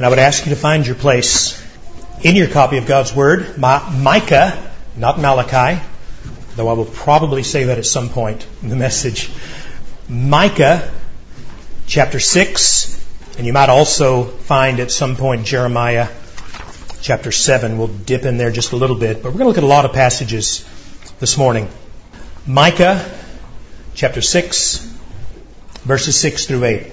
And I would ask you to find your place in your copy of God's Word, Micah, not Malachi, though I will probably say that at some point in the message. Micah chapter 6, and you might also find at some point Jeremiah chapter 7. We'll dip in there just a little bit, but we're going to look at a lot of passages this morning. Micah chapter 6, verses 6 through 8.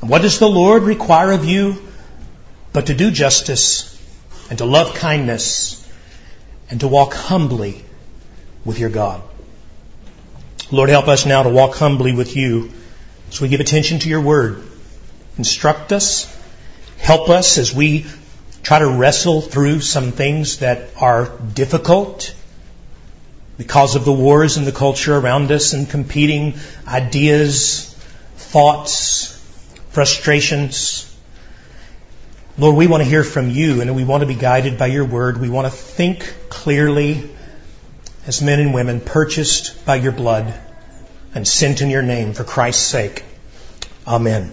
And what does the Lord require of you but to do justice and to love kindness and to walk humbly with your God? Lord, help us now to walk humbly with you as we give attention to your word. Instruct us, help us as we try to wrestle through some things that are difficult because of the wars in the culture around us and competing ideas, thoughts, frustrations. Lord, we want to hear from you and we want to be guided by your word. We want to think clearly as men and women purchased by your blood and sent in your name for Christ's sake. Amen.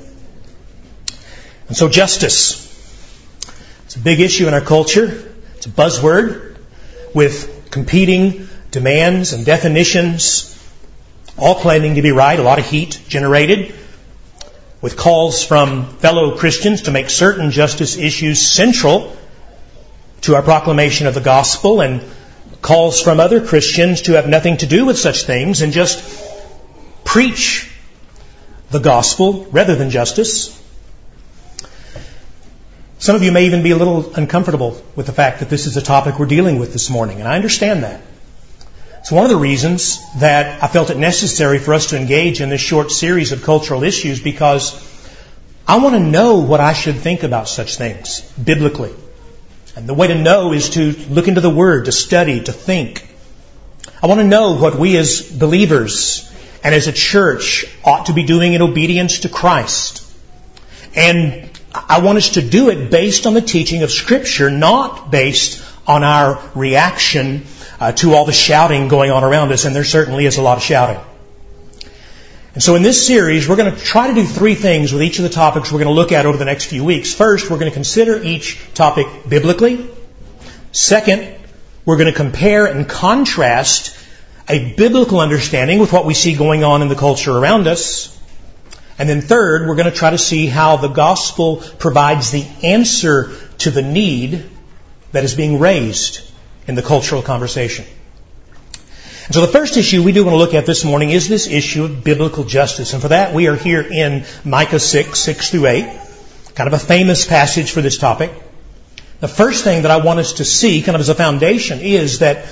And so justice. It's a big issue in our culture. It's a buzzword with competing demands and definitions, all claiming to be right, a lot of heat generated, with calls from fellow Christians to make certain justice issues central to our proclamation of the gospel, and calls from other Christians to have nothing to do with such things and just preach the gospel rather than justice. Some of you may even be a little uncomfortable with the fact that this is a topic we're dealing with this morning, and I understand that. It's one of the reasons that I felt it necessary for us to engage in this short series of cultural issues because I want to know what I should think about such things biblically. And the way to know is to look into the Word, to study, to think. I want to know what we as believers and as a church ought to be doing in obedience to Christ. And I want us to do it based on the teaching of Scripture, not based on our reaction uh, to all the shouting going on around us, and there certainly is a lot of shouting. And so in this series, we're going to try to do three things with each of the topics we're going to look at over the next few weeks. First, we're going to consider each topic biblically. Second, we're going to compare and contrast a biblical understanding with what we see going on in the culture around us. And then third, we're going to try to see how the gospel provides the answer to the need that is being raised in the cultural conversation. And so the first issue we do want to look at this morning is this issue of biblical justice. And for that, we are here in Micah 6, 6 through 8, kind of a famous passage for this topic. The first thing that I want us to see, kind of as a foundation, is that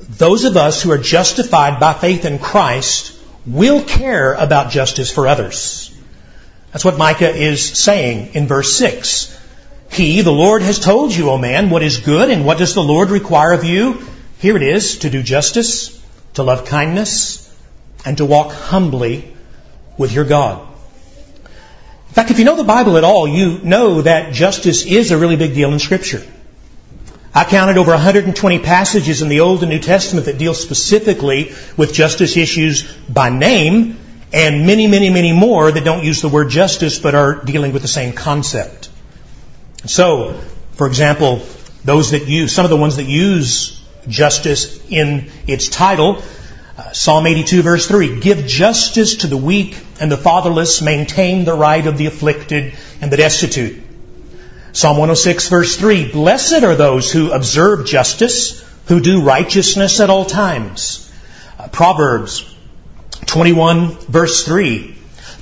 those of us who are justified by faith in Christ will care about justice for others. That's what Micah is saying in verse 6. He, the Lord, has told you, O man, what is good, and what does the Lord require of you? Here it is, to do justice, to love kindness, and to walk humbly with your God. In fact, if you know the Bible at all, you know that justice is a really big deal in Scripture. I counted over 120 passages in the Old and New Testament that deal specifically with justice issues by name, and many, many, many more that don't use the word justice but are dealing with the same concept. So, for example, those that use, some of the ones that use justice in its title, uh, Psalm 82 verse 3, give justice to the weak and the fatherless, maintain the right of the afflicted and the destitute. Psalm 106 verse 3, blessed are those who observe justice, who do righteousness at all times. Uh, Proverbs 21 verse 3,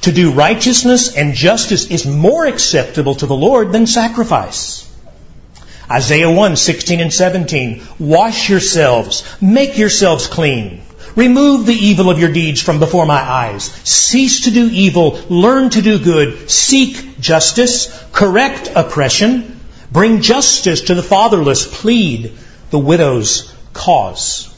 to do righteousness and justice is more acceptable to the Lord than sacrifice. Isaiah 1, 16 and 17. Wash yourselves, make yourselves clean. Remove the evil of your deeds from before my eyes. Cease to do evil. Learn to do good. Seek justice. Correct oppression. Bring justice to the fatherless. Plead the widow's cause.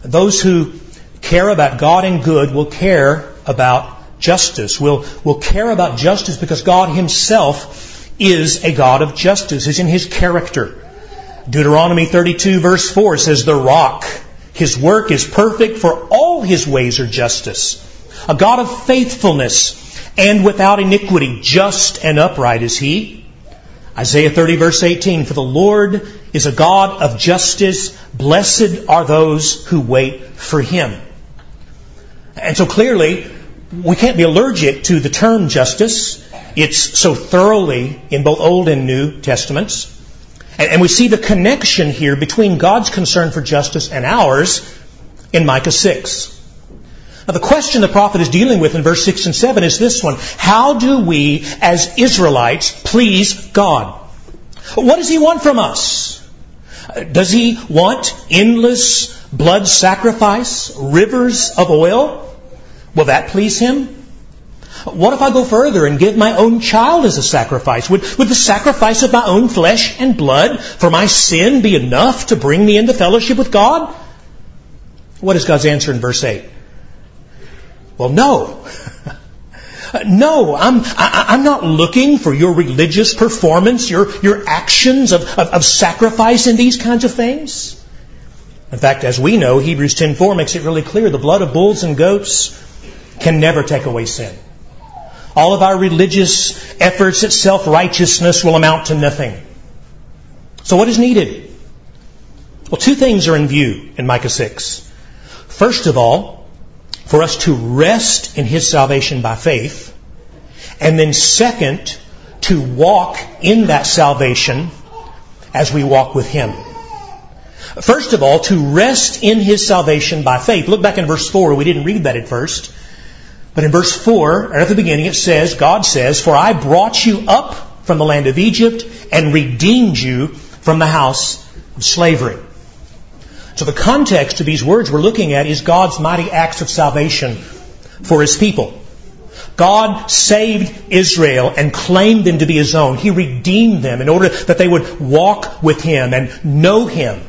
Those who care about God and good will care about justice. Will will care about justice because God Himself is a God of justice. Is in His character. Deuteronomy 32 verse 4 says, The rock, His work is perfect, for all His ways are justice. A God of faithfulness and without iniquity, just and upright is He. Isaiah 30 verse 18, For the Lord is a God of justice. Blessed are those who wait for Him. And so clearly, we can't be allergic to the term justice. It's so thoroughly in both Old and New Testaments. And, we see the connection here between God's concern for justice and ours in Micah 6. Now, the question the prophet is dealing with in verse 6 and 7 is this one How do we, as Israelites, please God? What does He want from us? Does He want endless blood sacrifice, rivers of oil? Will that please Him? What if I go further and give my own child as a sacrifice? Would, would the sacrifice of my own flesh and blood for my sin be enough to bring me into fellowship with God? What is God's answer in verse 8? Well, no. no, I'm, I, am i am not looking for your religious performance, your, your actions of, of, of sacrifice and these kinds of things. In fact, as we know, Hebrews 10.4 makes it really clear the blood of bulls and goats can never take away sin. All of our religious efforts at self-righteousness will amount to nothing. So what is needed? Well, two things are in view in Micah 6. First of all, for us to rest in His salvation by faith. And then second, to walk in that salvation as we walk with Him. First of all, to rest in His salvation by faith. Look back in verse 4. We didn't read that at first. But in verse 4, right at the beginning, it says, God says, For I brought you up from the land of Egypt and redeemed you from the house of slavery. So the context of these words we're looking at is God's mighty acts of salvation for His people. God saved Israel and claimed them to be His own. He redeemed them in order that they would walk with Him and know Him.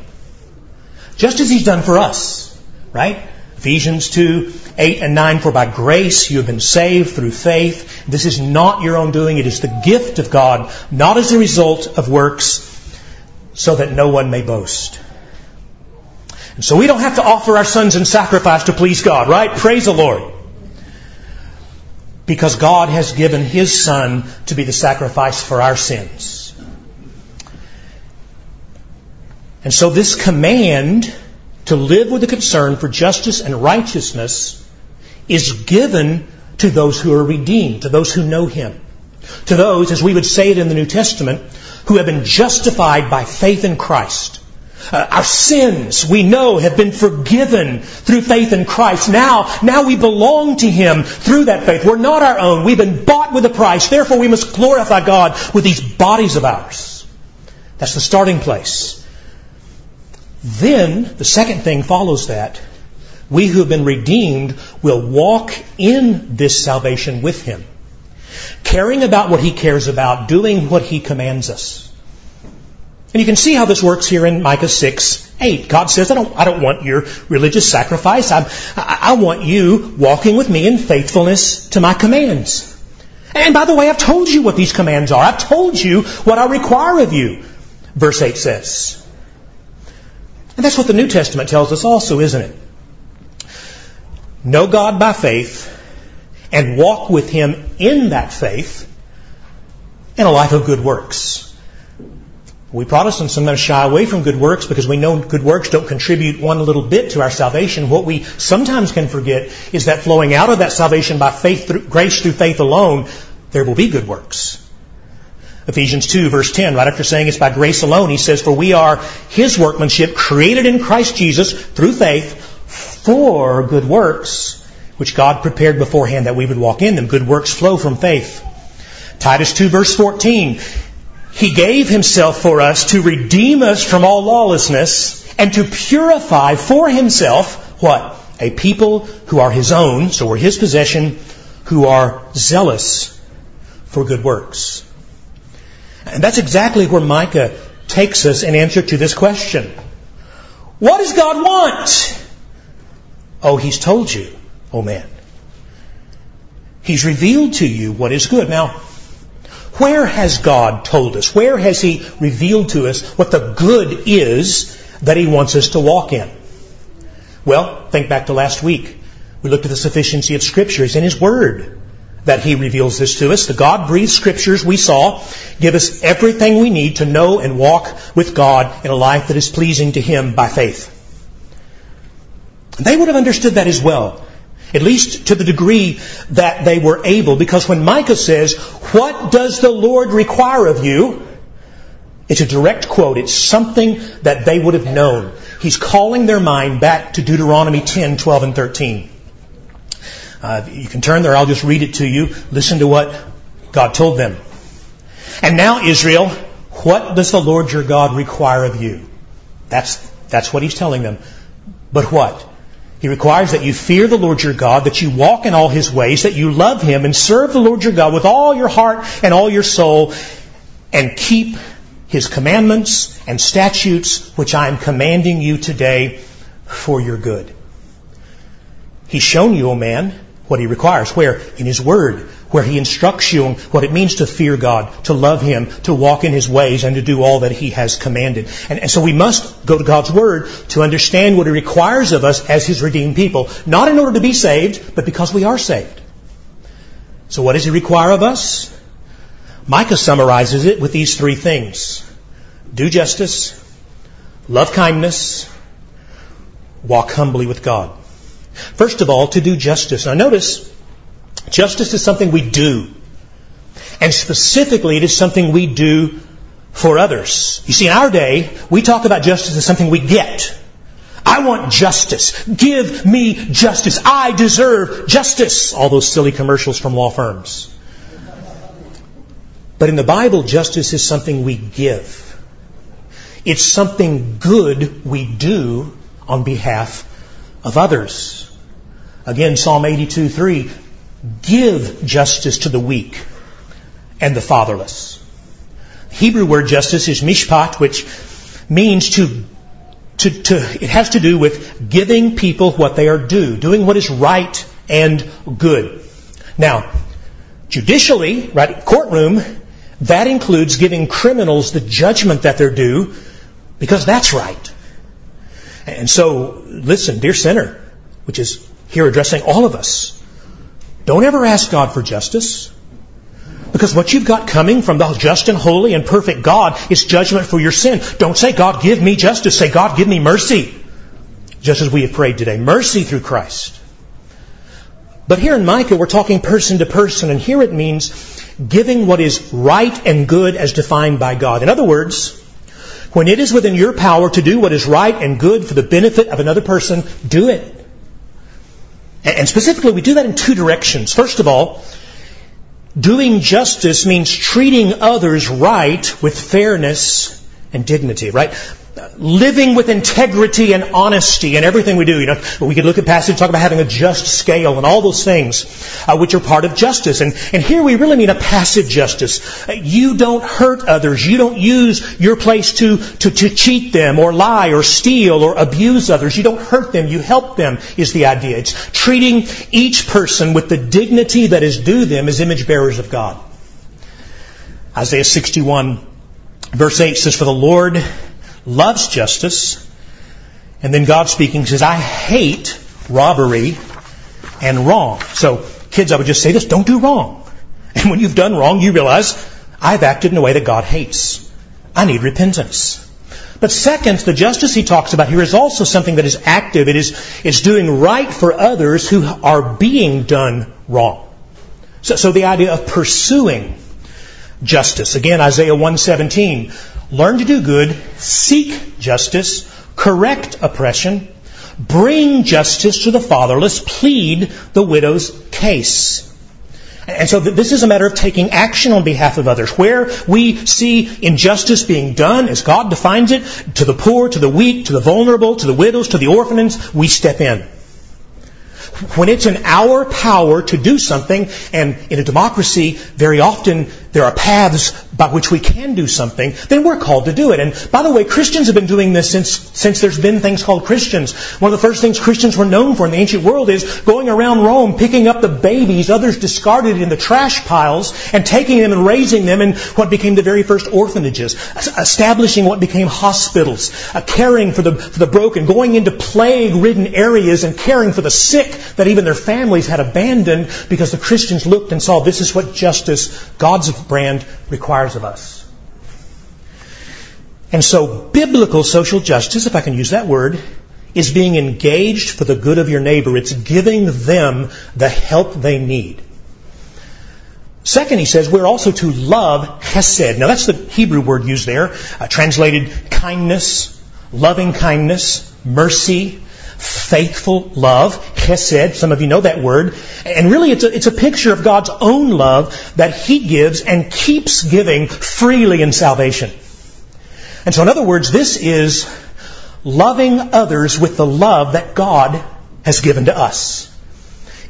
Just as He's done for us, right? Ephesians 2, 8 and 9, for by grace you have been saved through faith. This is not your own doing. It is the gift of God, not as a result of works, so that no one may boast. And so we don't have to offer our sons in sacrifice to please God, right? Praise the Lord. Because God has given His Son to be the sacrifice for our sins. And so this command to live with a concern for justice and righteousness is given to those who are redeemed, to those who know Him. To those, as we would say it in the New Testament, who have been justified by faith in Christ. Uh, our sins, we know, have been forgiven through faith in Christ. Now, now we belong to Him through that faith. We're not our own. We've been bought with a price. Therefore, we must glorify God with these bodies of ours. That's the starting place. Then, the second thing follows that. We who have been redeemed will walk in this salvation with Him, caring about what He cares about, doing what He commands us. And you can see how this works here in Micah 6, 8. God says, I don't, I don't want your religious sacrifice. I, I want you walking with me in faithfulness to my commands. And by the way, I've told you what these commands are. I've told you what I require of you. Verse 8 says. And that's what the New Testament tells us also, isn't it? Know God by faith and walk with Him in that faith in a life of good works. We Protestants sometimes shy away from good works because we know good works don't contribute one little bit to our salvation. What we sometimes can forget is that flowing out of that salvation by faith, through, grace through faith alone, there will be good works. Ephesians 2 verse 10, right after saying it's by grace alone, he says, For we are his workmanship, created in Christ Jesus through faith for good works, which God prepared beforehand that we would walk in them. Good works flow from faith. Titus 2 verse 14, He gave Himself for us to redeem us from all lawlessness and to purify for Himself what? A people who are his own, so we're his possession, who are zealous for good works. And that's exactly where Micah takes us in answer to this question. What does God want? Oh, He's told you, oh man. He's revealed to you what is good. Now, where has God told us? Where has He revealed to us what the good is that He wants us to walk in? Well, think back to last week. We looked at the sufficiency of Scriptures in His Word that He reveals this to us. The God breathed Scriptures we saw give us everything we need to know and walk with God in a life that is pleasing to Him by faith. They would have understood that as well. At least to the degree that they were able, because when Micah says, What does the Lord require of you? It's a direct quote. It's something that they would have known. He's calling their mind back to Deuteronomy 10, 12, and 13. Uh, you can turn there. I'll just read it to you. Listen to what God told them. And now, Israel, what does the Lord your God require of you? That's, that's what he's telling them. But what? He requires that you fear the Lord your God, that you walk in all his ways, that you love him and serve the Lord your God with all your heart and all your soul, and keep his commandments and statutes, which I am commanding you today for your good. He's shown you, O man, what he requires. Where? In his word. Where he instructs you on what it means to fear God, to love him, to walk in his ways, and to do all that he has commanded. And, and, so we must go to God's word to understand what he requires of us as his redeemed people. Not in order to be saved, but because we are saved. So what does he require of us? Micah summarizes it with these three things. Do justice, love kindness, walk humbly with God. First of all, to do justice. Now notice, justice is something we do. And specifically, it is something we do for others. You see, in our day, we talk about justice as something we get. I want justice. Give me justice. I deserve justice. All those silly commercials from law firms. But in the Bible, justice is something we give. It's something good we do on behalf of others. Again, Psalm 82 3 Give justice to the weak and the fatherless. The Hebrew word justice is mishpat, which means to, to, to, it has to do with giving people what they are due, doing what is right and good. Now, judicially, right, courtroom, that includes giving criminals the judgment that they're due because that's right. And so, listen, dear sinner, which is here addressing all of us. Don't ever ask God for justice. Because what you've got coming from the just and holy and perfect God is judgment for your sin. Don't say, God, give me justice. Say, God, give me mercy. Just as we have prayed today. Mercy through Christ. But here in Micah, we're talking person to person, and here it means giving what is right and good as defined by God. In other words, when it is within your power to do what is right and good for the benefit of another person, do it. And specifically, we do that in two directions. First of all, doing justice means treating others right with fairness and dignity, right? Living with integrity and honesty in everything we do. You know, we could look at passages talk about having a just scale and all those things, uh, which are part of justice. And, and here we really mean a passive justice. You don't hurt others. You don't use your place to, to, to cheat them or lie or steal or abuse others. You don't hurt them. You help them is the idea. It's treating each person with the dignity that is due them as image bearers of God. Isaiah 61 verse 8 says, For the Lord loves justice. And then God speaking says, I hate robbery and wrong. So, kids, I would just say this don't do wrong. And when you've done wrong, you realize, I've acted in a way that God hates. I need repentance. But second, the justice he talks about here is also something that is active. It is it's doing right for others who are being done wrong. So, so the idea of pursuing justice. Again, Isaiah 117 learn to do good, seek justice, correct oppression, bring justice to the fatherless, plead the widow's case. And so this is a matter of taking action on behalf of others. Where we see injustice being done, as God defines it, to the poor, to the weak, to the vulnerable, to the widows, to the orphans, we step in when it's in our power to do something, and in a democracy, very often there are paths by which we can do something, then we're called to do it. And by the way, Christians have been doing this since, since there's been things called Christians. One of the first things Christians were known for in the ancient world is going around Rome, picking up the babies others discarded in the trash piles, and taking them and raising them in what became the very first orphanages, establishing what became hospitals, uh, caring for the, for the broken, going into plague-ridden areas and caring for the sick that even their families had abandoned because the Christians looked and saw this is what justice, God's brand, requires of us. And so, biblical social justice, if I can use that word, is being engaged for the good of your neighbor. It's giving them the help they need. Second, he says, we're also to love chesed. Now, that's the Hebrew word used there, uh, translated kindness, loving kindness, mercy, faithful love, chesed, some of you know that word. And really it's a, it's a picture of God's own love that He gives and keeps giving freely in salvation. And so in other words, this is loving others with the love that God has given to us.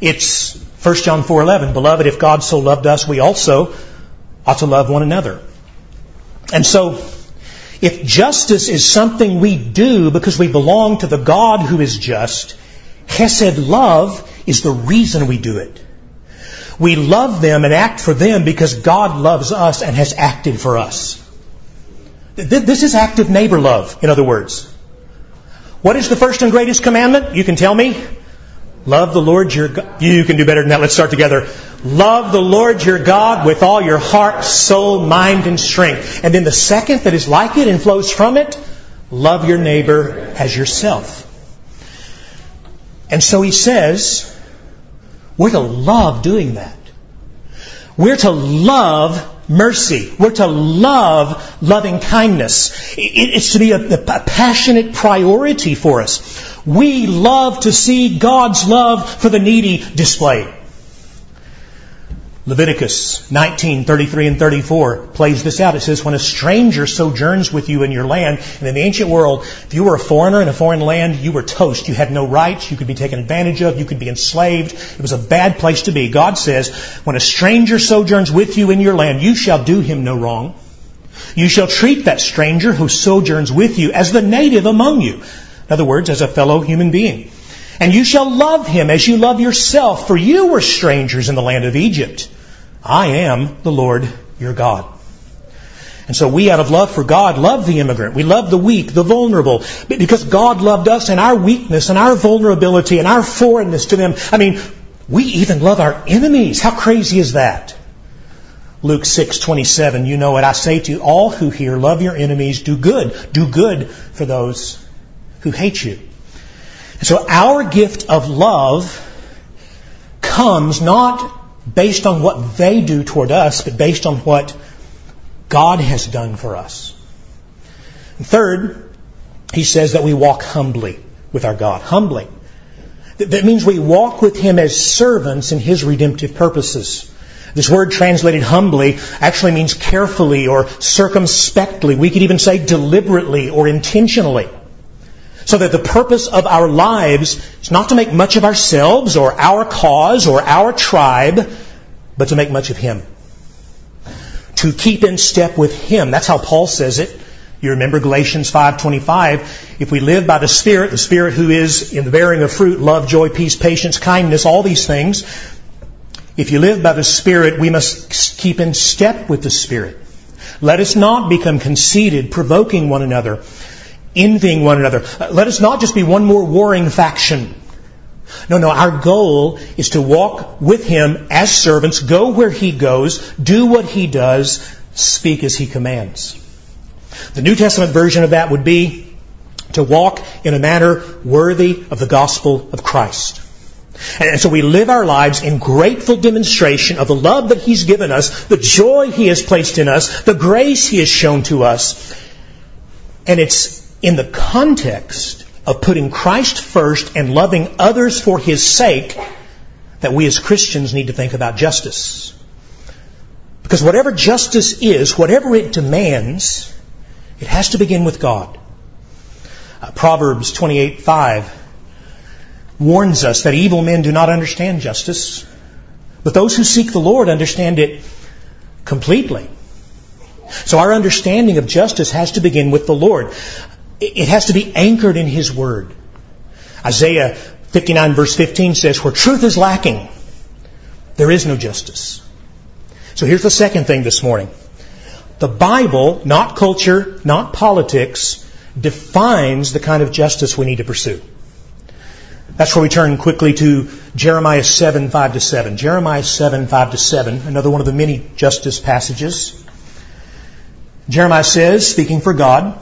It's 1 John 4:11, beloved, if God so loved us, we also ought to love one another. And so if justice is something we do because we belong to the God who is just, Hesed love is the reason we do it. We love them and act for them because God loves us and has acted for us. This is active neighbor love, in other words. What is the first and greatest commandment? You can tell me. Love the Lord your God. You can do better than that. Let's start together. Love the Lord your God with all your heart, soul, mind, and strength. And then the second that is like it and flows from it, love your neighbor as yourself. And so he says, we're to love doing that. We're to love mercy. We're to love loving kindness. It's to be a, a passionate priority for us. We love to see God's love for the needy displayed. Leviticus 19, 33 and 34 plays this out. It says, when a stranger sojourns with you in your land, and in the ancient world, if you were a foreigner in a foreign land, you were toast. You had no rights. You could be taken advantage of. You could be enslaved. It was a bad place to be. God says, when a stranger sojourns with you in your land, you shall do him no wrong. You shall treat that stranger who sojourns with you as the native among you. In other words, as a fellow human being. And you shall love him as you love yourself, for you were strangers in the land of Egypt. I am the Lord your God. And so we, out of love for God, love the immigrant. We love the weak, the vulnerable, because God loved us and our weakness and our vulnerability and our foreignness to them. I mean, we even love our enemies. How crazy is that? Luke 6:27, you know what I say to all who hear, love your enemies, do good, do good for those who hate you. So our gift of love comes not based on what they do toward us, but based on what God has done for us. And third, he says that we walk humbly with our God. Humbly. That means we walk with Him as servants in His redemptive purposes. This word translated humbly actually means carefully or circumspectly. We could even say deliberately or intentionally. So that the purpose of our lives is not to make much of ourselves or our cause or our tribe, but to make much of Him. To keep in step with Him. That's how Paul says it. You remember Galatians 5:25, if we live by the Spirit, the Spirit who is in the bearing of fruit, love, joy, peace, patience, kindness, all these things, if you live by the Spirit, we must keep in step with the Spirit. Let us not become conceited, provoking one another, envying one another. Uh, let us not just be one more warring faction. No, no, our goal is to walk with Him as servants, go where He goes, do what He does, speak as He commands. The New Testament version of that would be to walk in a manner worthy of the gospel of Christ. And so we live our lives in grateful demonstration of the love that He's given us, the joy He has placed in us, the grace He has shown to us. And it's in the context of putting Christ first and loving others for His sake that we as Christians need to think about justice. Because whatever justice is, whatever it demands, it has to begin with God. Uh, Proverbs 28:5 warns us that evil men do not understand justice, but those who seek the Lord understand it completely. So our understanding of justice has to begin with the Lord. It has to be anchored in His Word. Isaiah 59 verse 15 says, where truth is lacking, there is no justice. So here's the second thing this morning. The Bible, not culture, not politics, defines the kind of justice we need to pursue. That's where we turn quickly to Jeremiah 7, 5 to 7. Jeremiah 7, 5 to 7, another one of the many justice passages. Jeremiah says, speaking for God,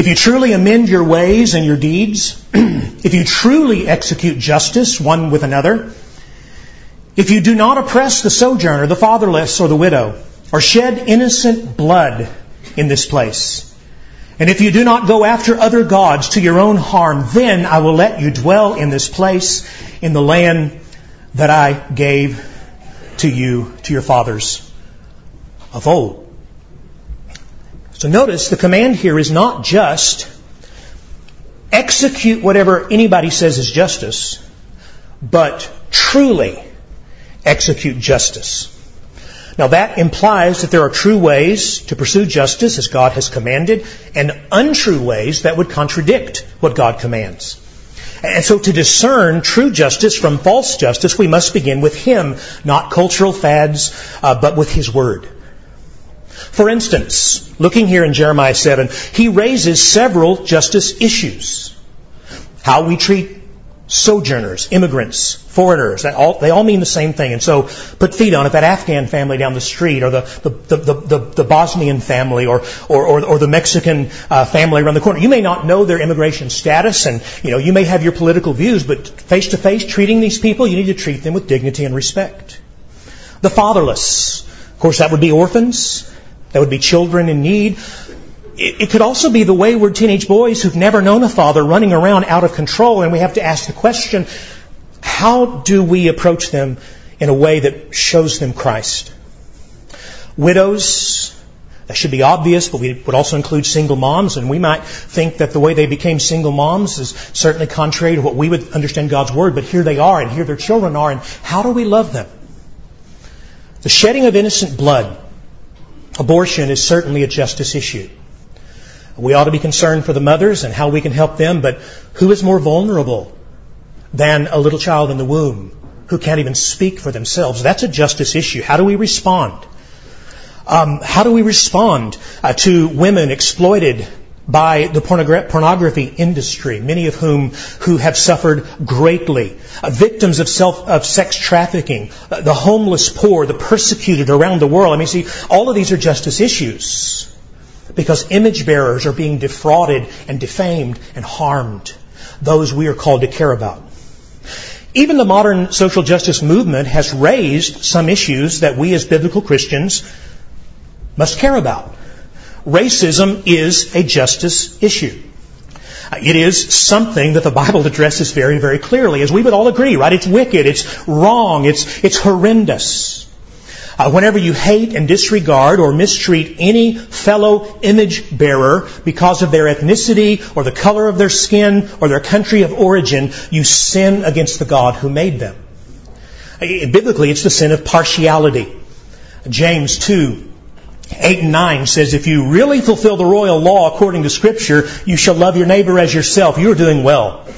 if you truly amend your ways and your deeds, if you truly execute justice one with another, if you do not oppress the sojourner, the fatherless, or the widow, or shed innocent blood in this place, and if you do not go after other gods to your own harm, then I will let you dwell in this place, in the land that I gave to you, to your fathers of old. So notice the command here is not just execute whatever anybody says is justice, but truly execute justice. Now that implies that there are true ways to pursue justice as God has commanded and untrue ways that would contradict what God commands. And so to discern true justice from false justice, we must begin with Him, not cultural fads, uh, but with His Word. For instance, looking here in Jeremiah 7, he raises several justice issues. How we treat sojourners, immigrants, foreigners. All, they all mean the same thing. And so put feet on it. That Afghan family down the street, or the, the, the, the, the Bosnian family, or, or, or, or the Mexican uh, family around the corner. You may not know their immigration status, and you know you may have your political views, but face to face, treating these people, you need to treat them with dignity and respect. The fatherless. Of course, that would be orphans. That would be children in need it, could also be the wayward teenage boys who've never known a father running around out of control, and we have to ask the question, how do we approach them in a way that shows them Christ? Widows, that should be obvious, but we would also include single moms, and we might think that the way they became single moms is certainly contrary to what we would understand God's Word, but here they are, and here their children are, and how do we love them? The shedding of innocent blood, abortion is certainly a justice issue. We ought to be concerned for the mothers and how we can help them, but who is more vulnerable than a little child in the womb who can't even speak for themselves? That's a justice issue. How do we respond? Um, how do we respond uh, to women exploited by the pornography industry, many of whom who have suffered greatly, uh, victims of self of sex trafficking, uh, the homeless poor, the persecuted around the world. I mean, see, all of these are justice issues because image bearers are being defrauded and defamed and harmed. Those we are called to care about. Even the modern social justice movement has raised some issues that we as biblical Christians must care about. Racism is a justice issue. It is something that the Bible addresses very, very clearly, as we would all agree, right? It's wicked, it's wrong, it's, it's horrendous. Uh, whenever you hate and disregard or mistreat any fellow image bearer because of their ethnicity or the color of their skin or their country of origin, you sin against the God who made them. Uh, biblically, it's the sin of partiality. James 2, 8 and 9 says, if you really fulfill the royal law according to scripture, you shall love your neighbor as yourself. You're doing well.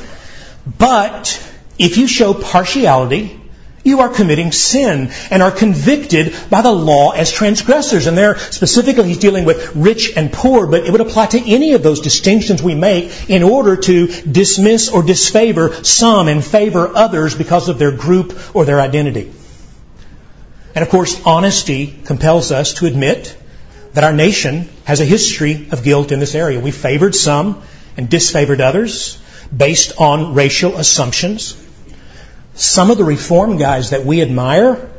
But if you show partiality, you are committing sin and are convicted by the law as transgressors. And there, specifically, he's dealing with rich and poor, but it would apply to any of those distinctions we make in order to dismiss or disfavor some and favor others because of their group or their identity. And of course, honesty compels us to admit that our nation has a history of guilt in this area. We favored some and disfavored others based on racial assumptions some of the reform guys that we admire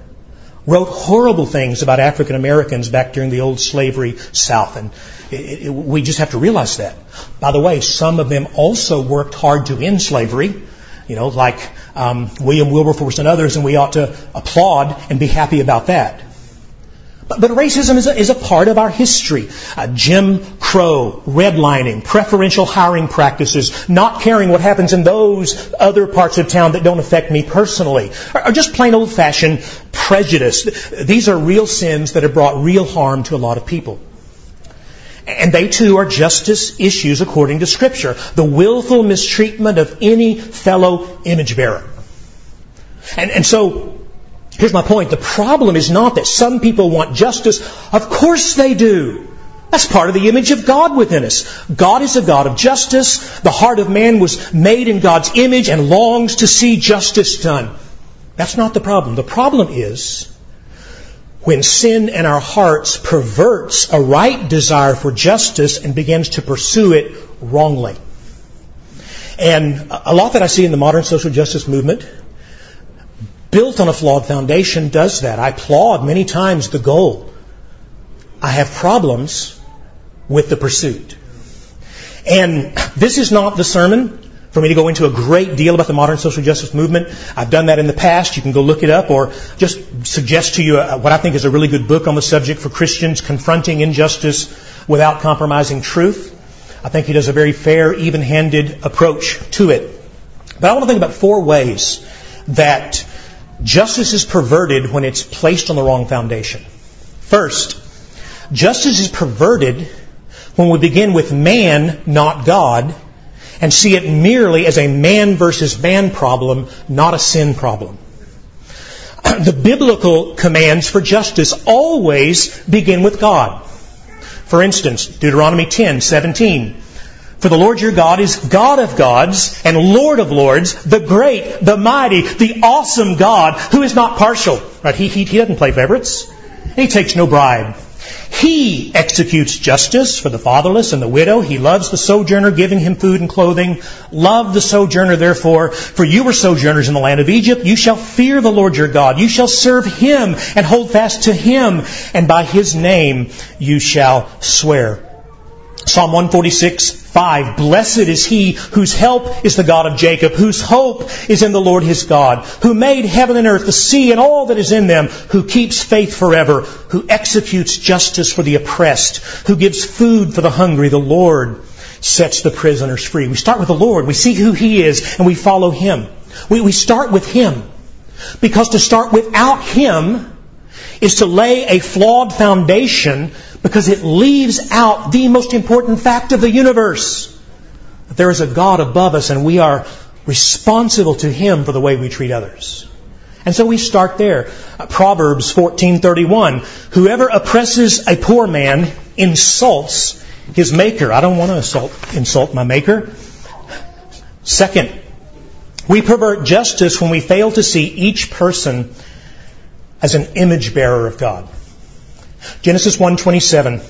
wrote horrible things about African Americans back during the old slavery South. And it, it, we just have to realize that. By the way, some of them also worked hard to end slavery. you know, like um, William Wilberforce and others, and we ought to applaud and be happy about that. But, but racism is a, is a, part of our history. Uh, Jim Crow, redlining, preferential hiring practices, not caring what happens in those other parts of town that don't affect me personally, or just plain old fashioned prejudice. These are real sins that have brought real harm to a lot of people. And they too are justice issues according to Scripture. The willful mistreatment of any fellow image bearer. And, and so, here's my point. The problem is not that some people want justice. Of course they do. That's part of the image of God within us. God is a God of justice. The heart of man was made in God's image and longs to see justice done. That's not the problem. The problem is when sin in our hearts perverts a right desire for justice and begins to pursue it wrongly. And a lot that I see in the modern social justice movement, built on a flawed foundation, does that. I applaud many times the goal. I have problems with the pursuit. And this is not the sermon for me to go into a great deal about the modern social justice movement. I've done that in the past. You can go look it up or just suggest to you what I think is a really good book on the subject for Christians, Confronting Injustice Without Compromising Truth. I think he does a very fair, even-handed approach to it. But I want to think about four ways that justice is perverted when it's placed on the wrong foundation. First, justice is perverted when we begin with man, not God, and see it merely as a man versus man problem, not a sin problem. The biblical commands for justice always begin with God. For instance, Deuteronomy 10, 17. For the Lord your God is God of gods and Lord of lords, the great, the mighty, the awesome God who is not partial. Right? He, he, he doesn't play favorites. He takes no bribe. He executes justice for the fatherless and the widow. He loves the sojourner, giving him food and clothing. Love the sojourner, therefore, for you were sojourners in the land of Egypt. You shall fear the Lord your God. You shall serve him and hold fast to him, and by his name you shall swear. Psalm 146, 5. Blessed is he whose help is the God of Jacob, whose hope is in the Lord his God, who made heaven and earth, the sea and all that is in them, who keeps faith forever, who executes justice for the oppressed, who gives food for the hungry. The Lord sets the prisoners free. We start with the Lord. We see who he is and we follow him. We, we start with him. Because to start without him is to lay a flawed foundation because it leaves out the most important fact of the universe that there is a God above us and we are responsible to Him for the way we treat others. And so we start there. Uh, Proverbs 14:31 Whoever oppresses a poor man insults his maker. I don't want to insult, insult my maker. Second, we pervert justice when we fail to see each person as an image bearer of God. Genesis 1:27.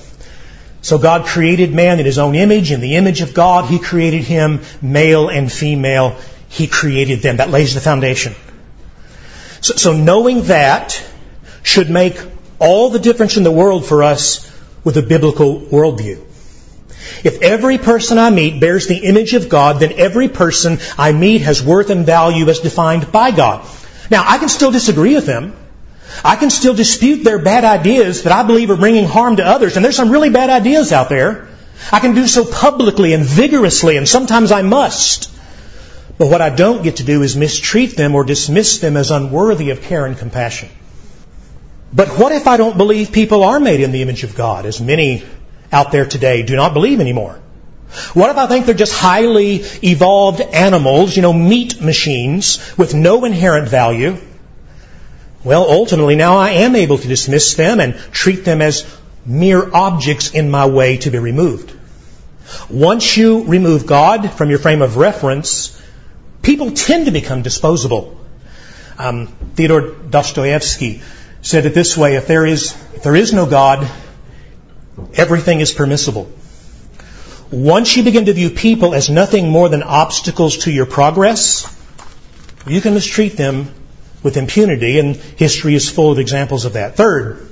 So God created man in his own image, in the image of God he created him, male and female, he created them. That lays the foundation. So, so knowing that should make all the difference in the world for us with a biblical worldview. If every person I meet bears the image of God, then every person I meet has worth and value as defined by God. Now, I can still disagree with them. I can still dispute their bad ideas that I believe are bringing harm to others. And there's some really bad ideas out there. I can do so publicly and vigorously, and sometimes I must. But what I don't get to do is mistreat them or dismiss them as unworthy of care and compassion. But what if I don't believe people are made in the image of God, as many out there today do not believe anymore? What if I think they're just highly evolved animals, you know, meat machines with no inherent value? Well, ultimately, now I am able to dismiss them and treat them as mere objects in my way to be removed. Once you remove God from your frame of reference, people tend to become disposable. Um, Theodore Dostoevsky said it this way: If there is if there is no God, everything is permissible. Once you begin to view people as nothing more than obstacles to your progress, you can mistreat them with impunity, and history is full of examples of that. Third,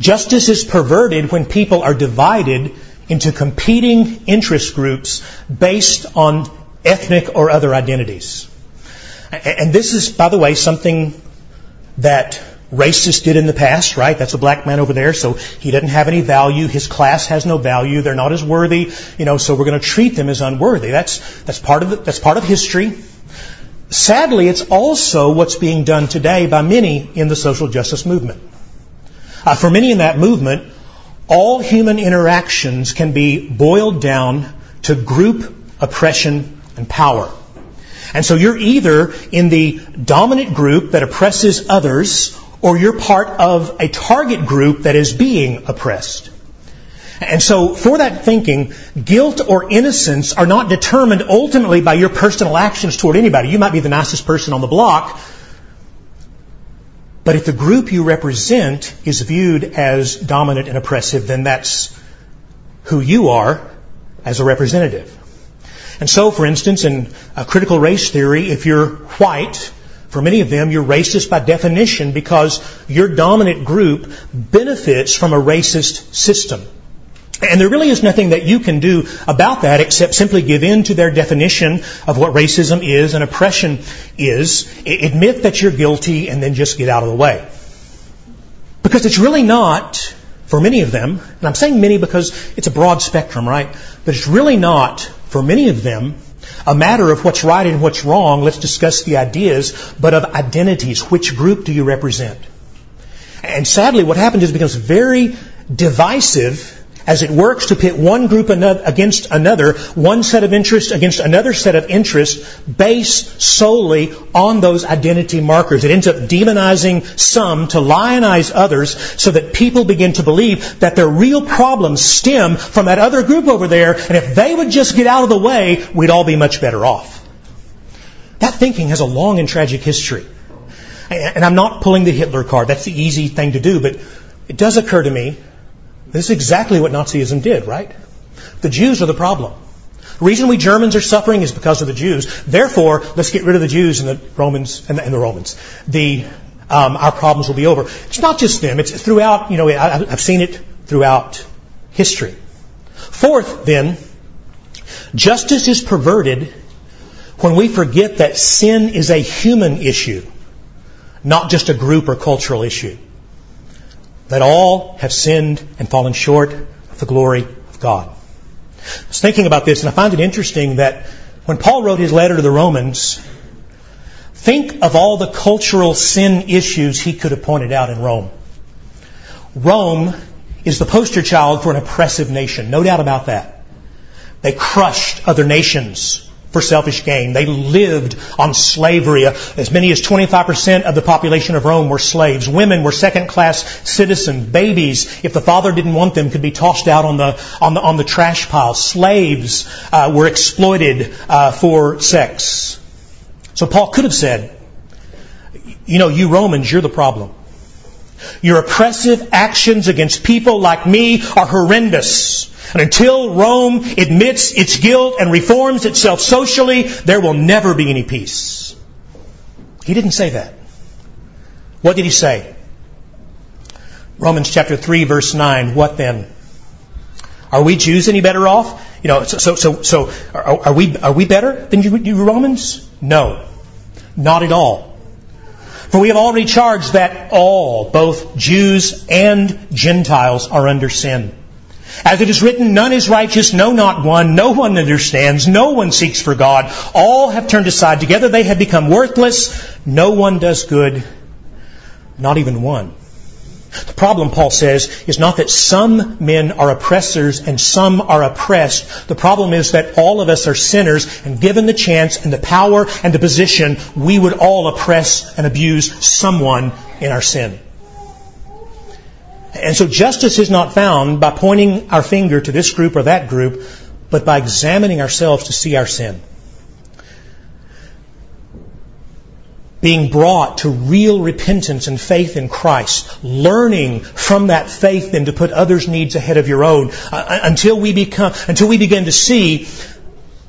justice is perverted when people are divided into competing interest groups based on ethnic or other identities. And this is, by the way, something that racists did in the past, right? That's a black man over there, so he doesn't have any value. His class has no value. They're not as worthy, you know, so we're going to treat them as unworthy. That's, that's part of the, that's part of history. Sadly, it's also what's being done today by many in the social justice movement. Uh, for many in that movement, all human interactions can be boiled down to group oppression and power. And so you're either in the dominant group that oppresses others, or you're part of a target group that is being oppressed. And so, for that thinking, guilt or innocence are not determined ultimately by your personal actions toward anybody. You might be the nicest person on the block, but if the group you represent is viewed as dominant and oppressive, then that's who you are as a representative. And so, for instance, in critical race theory, if you're white, for many of them, you're racist by definition because your dominant group benefits from a racist system. And there really is nothing that you can do about that except simply give in to their definition of what racism is and oppression is. Admit that you're guilty and then just get out of the way. Because it's really not, for many of them, and I'm saying many because it's a broad spectrum, right? But it's really not, for many of them, a matter of what's right and what's wrong. Let's discuss the ideas, but of identities. Which group do you represent? And sadly, what happens is it becomes very divisive as it works to pit one group against another, one set of interests against another set of interests, based solely on those identity markers. It ends up demonizing some to lionize others so that people begin to believe that their real problems stem from that other group over there, and if they would just get out of the way, we'd all be much better off. That thinking has a long and tragic history. And I'm not pulling the Hitler card. That's the easy thing to do, but it does occur to me this is exactly what Nazism did, right? The Jews are the problem. The reason we Germans are suffering is because of the Jews. Therefore, let's get rid of the Jews and the Romans and the, and the Romans. The um, our problems will be over. It's not just them. It's throughout. You know, I, I've seen it throughout history. Fourth, then, justice is perverted when we forget that sin is a human issue, not just a group or cultural issue that all have sinned and fallen short of the glory of God. I was thinking about this and I find it interesting that when Paul wrote his letter to the Romans, think of all the cultural sin issues he could have pointed out in Rome. Rome is the poster child for an oppressive nation, no doubt about that. They crushed other nations for selfish gain. They lived on slavery. As many as 25% of the population of Rome were slaves. Women were second class citizens. Babies, if the father didn't want them, could be tossed out on the, on the, on the trash pile. Slaves uh, were exploited uh, for sex. So Paul could have said, you know, you Romans, you're the problem. Your oppressive actions against people like me are horrendous. And until Rome admits its guilt and reforms itself socially, there will never be any peace. He didn't say that. What did he say? Romans chapter 3 verse 9. What then? Are we Jews any better off? You know, so, so, so, are, are we, are we better than you, you Romans? No. Not at all. For we have already charged that all, both Jews and Gentiles, are under sin. As it is written, none is righteous, no, not one. No one understands. No one seeks for God. All have turned aside. Together they have become worthless. No one does good, not even one. The problem, Paul says, is not that some men are oppressors and some are oppressed. The problem is that all of us are sinners, and given the chance and the power and the position, we would all oppress and abuse someone in our sin. And so justice is not found by pointing our finger to this group or that group, but by examining ourselves to see our sin. Being brought to real repentance and faith in Christ, learning from that faith then to put others' needs ahead of your own, uh, until we become, until we begin to see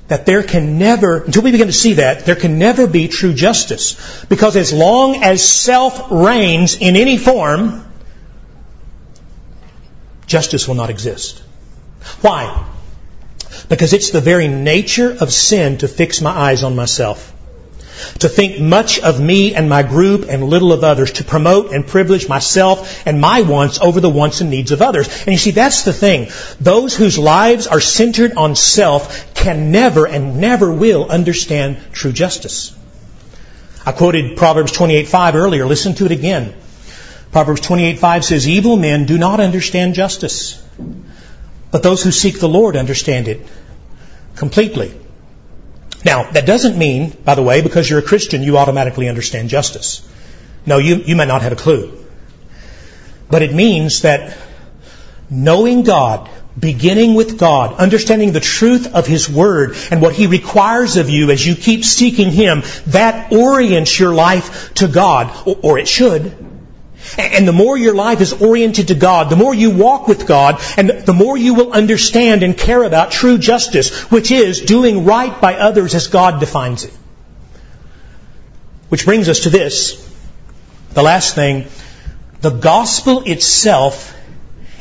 that there can never, until we begin to see that, there can never be true justice. Because as long as self reigns in any form, justice will not exist. Why? Because it's the very nature of sin to fix my eyes on myself. To think much of me and my group and little of others. To promote and privilege myself and my wants over the wants and needs of others. And you see, that's the thing. Those whose lives are centered on self can never and never will understand true justice. I quoted Proverbs 28.5 earlier. Listen to it again. Proverbs 28.5 says, Evil men do not understand justice, but those who seek the Lord understand it completely. Now, that doesn't mean, by the way, because you're a Christian, you automatically understand justice. No, you, you might not have a clue. But it means that knowing God, beginning with God, understanding the truth of His Word and what He requires of you as you keep seeking Him, that orients your life to God, or, or it should. And the more your life is oriented to God, the more you walk with God, and the more you will understand and care about true justice, which is doing right by others as God defines it. Which brings us to this. The last thing. The gospel itself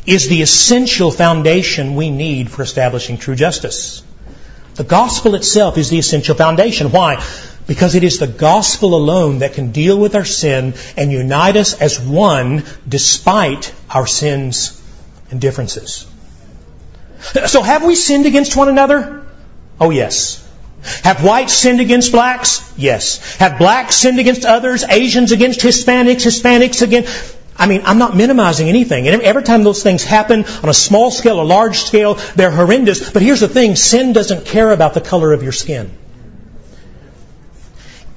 is the essential foundation we need for establishing true justice. The gospel itself is the essential foundation. Why? Because it is the gospel alone that can deal with our sin and unite us as one despite our sins and differences. So have we sinned against one another? Oh yes. Have whites sinned against blacks? Yes. Have blacks sinned against others? Asians against Hispanics? Hispanics against... I mean, I'm not minimizing anything. And every time those things happen on a small scale or large scale, they're horrendous. But here's the thing. Sin doesn't care about the color of your skin.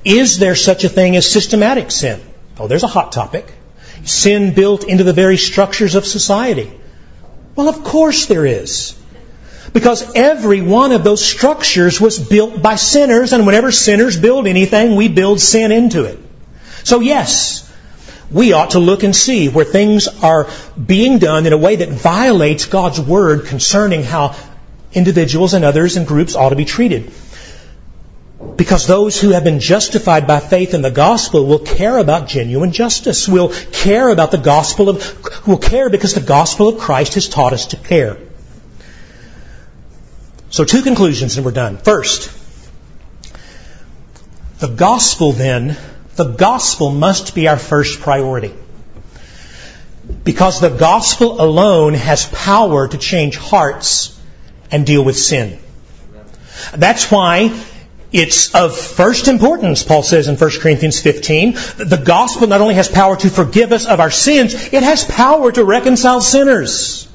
Is there such a thing as systematic sin? Oh, there's a hot topic. Sin built into the very structures of society. Well, of course there is. Because every one of those structures was built by sinners, and whenever sinners build anything, we build sin into it. So yes, we ought to look and see where things are being done in a way that violates God's Word concerning how individuals and others and groups ought to be treated. Because those who have been justified by faith in the gospel will care about genuine justice, will care about the gospel of, will care because the gospel of Christ has taught us to care. So two conclusions and we're done. First, the gospel then, the gospel must be our first priority. Because the gospel alone has power to change hearts and deal with sin. That's why it's of first importance, Paul says in 1 Corinthians 15. The gospel not only has power to forgive us of our sins, it has power to reconcile sinners.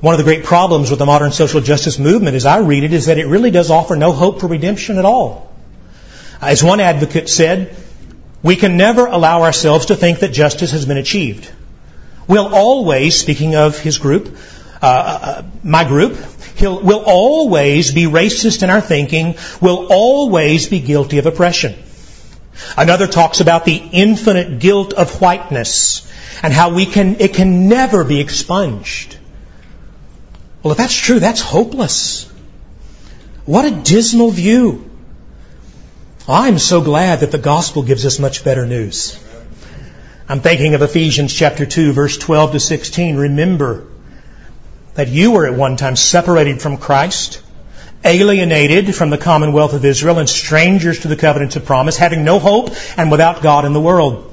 One of the great problems with the modern social justice movement, as I read it, is that it really does offer no hope for redemption at all. As one advocate said, we can never allow ourselves to think that justice has been achieved. We'll always, speaking of his group, uh, uh my group, He'll, will always be racist in our thinking, will always be guilty of oppression. Another talks about the infinite guilt of whiteness and how we can, it can never be expunged. Well, if that's true, that's hopeless. What a dismal view. I'm so glad that the gospel gives us much better news. I'm thinking of Ephesians chapter 2 verse 12 to 16. Remember, that you were at one time separated from Christ, alienated from the commonwealth of Israel, and strangers to the covenants of promise, having no hope and without God in the world.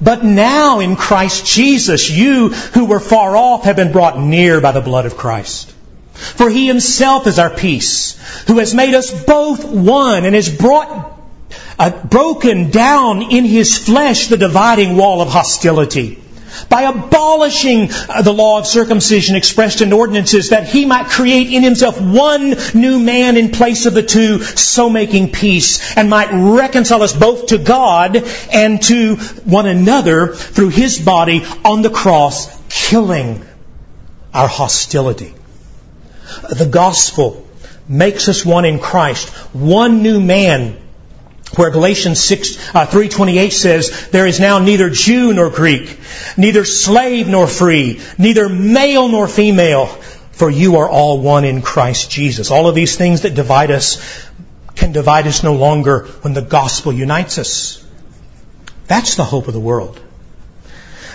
But now in Christ Jesus, you who were far off have been brought near by the blood of Christ. For he himself is our peace, who has made us both one and has brought uh, broken down in his flesh the dividing wall of hostility by abolishing uh, the law of circumcision expressed in ordinances that he might create in himself one new man in place of the two, so making peace, and might reconcile us both to God and to one another through his body on the cross, killing our hostility. The gospel makes us one in Christ, one new man where Galatians 6, uh, 3.28 says, There is now neither Jew nor Greek, neither slave nor free, neither male nor female, for you are all one in Christ Jesus. All of these things that divide us can divide us no longer when the gospel unites us. That's the hope of the world.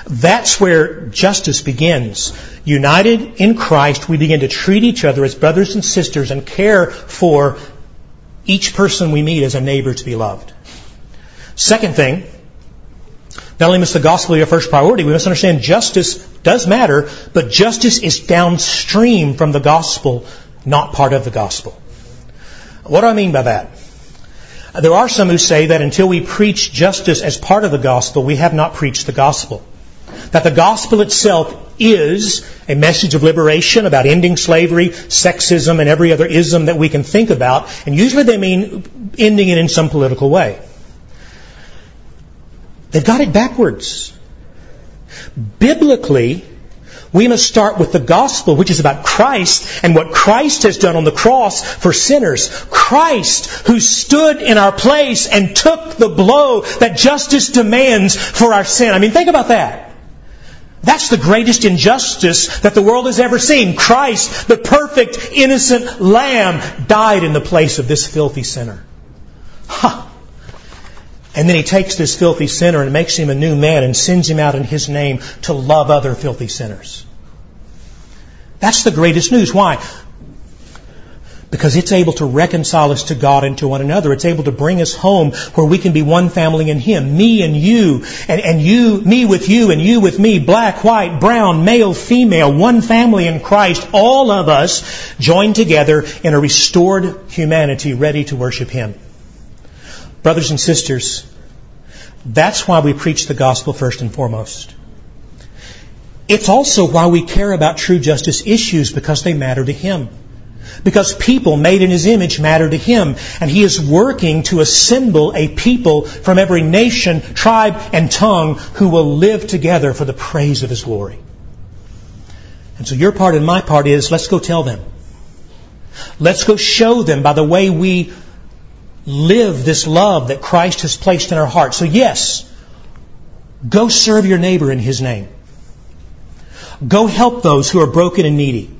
That's where justice begins. United in Christ, we begin to treat each other as brothers and sisters and care for each person we meet is a neighbor to be loved. Second thing, not only must the gospel be our first priority, we must understand justice does matter, but justice is downstream from the gospel, not part of the gospel. What do I mean by that? There are some who say that until we preach justice as part of the gospel, we have not preached the gospel. That the gospel itself is a message of liberation about ending slavery, sexism, and every other ism that we can think about, and usually they mean ending it in some political way. They've got it backwards. Biblically, we must start with the gospel, which is about Christ and what Christ has done on the cross for sinners. Christ, who stood in our place and took the blow that justice demands for our sin. I mean, think about that. That's the greatest injustice that the world has ever seen. Christ, the perfect, innocent Lamb, died in the place of this filthy sinner. Ha! And then he takes this filthy sinner and makes him a new man and sends him out in his name to love other filthy sinners. That's the greatest news. Why? Because it's able to reconcile us to God and to one another. It's able to bring us home where we can be one family in Him. Me and you, and, and you, me with you, and you with me, black, white, brown, male, female, one family in Christ, all of us joined together in a restored humanity ready to worship Him. Brothers and sisters, that's why we preach the gospel first and foremost. It's also why we care about true justice issues because they matter to Him. Because people made in His image matter to Him. And He is working to assemble a people from every nation, tribe, and tongue who will live together for the praise of His glory. And so your part and my part is let's go tell them. Let's go show them by the way we live this love that Christ has placed in our hearts. So yes, go serve your neighbor in His name. Go help those who are broken and needy.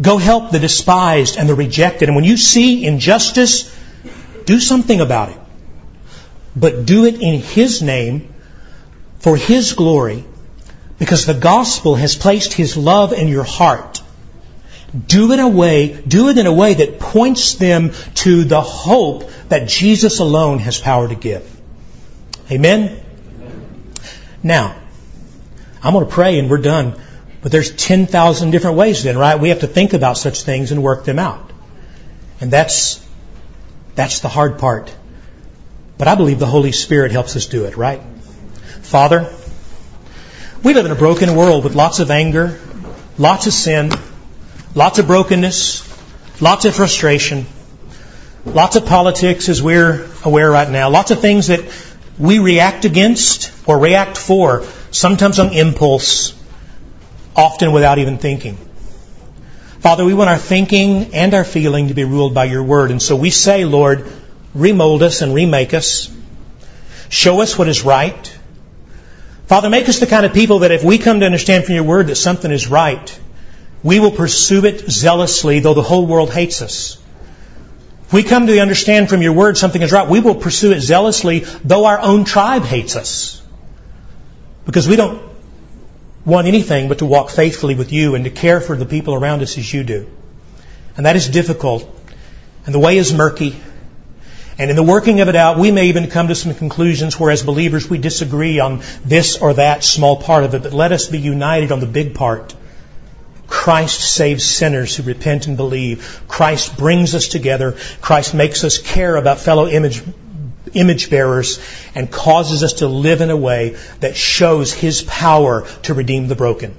Go help the despised and the rejected. And when you see injustice, do something about it. But do it in His name, for His glory, because the gospel has placed His love in your heart. Do it a way, do it in a way that points them to the hope that Jesus alone has power to give. Amen? Now, I'm going to pray and we're done. But there's 10,000 different ways then, right? We have to think about such things and work them out. And that's, that's the hard part. But I believe the Holy Spirit helps us do it, right? Father, we live in a broken world with lots of anger, lots of sin, lots of brokenness, lots of frustration, lots of politics as we're aware right now, lots of things that we react against or react for, sometimes on impulse, often without even thinking. Father, we want our thinking and our feeling to be ruled by your word. And so we say, Lord, remold us and remake us. Show us what is right. Father, make us the kind of people that if we come to understand from your word that something is right, we will pursue it zealously, though the whole world hates us. If we come to understand from your word something is right, we will pursue it zealously, though our own tribe hates us. Because we don't want anything but to walk faithfully with you and to care for the people around us as you do. And that is difficult. And the way is murky. And in the working of it out, we may even come to some conclusions where as believers we disagree on this or that small part of it, but let us be united on the big part. Christ saves sinners who repent and believe. Christ brings us together. Christ makes us care about fellow image, image bearers and causes us to live in a way that shows His power to redeem the broken.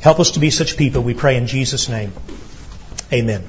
Help us to be such people, we pray in Jesus' name. Amen.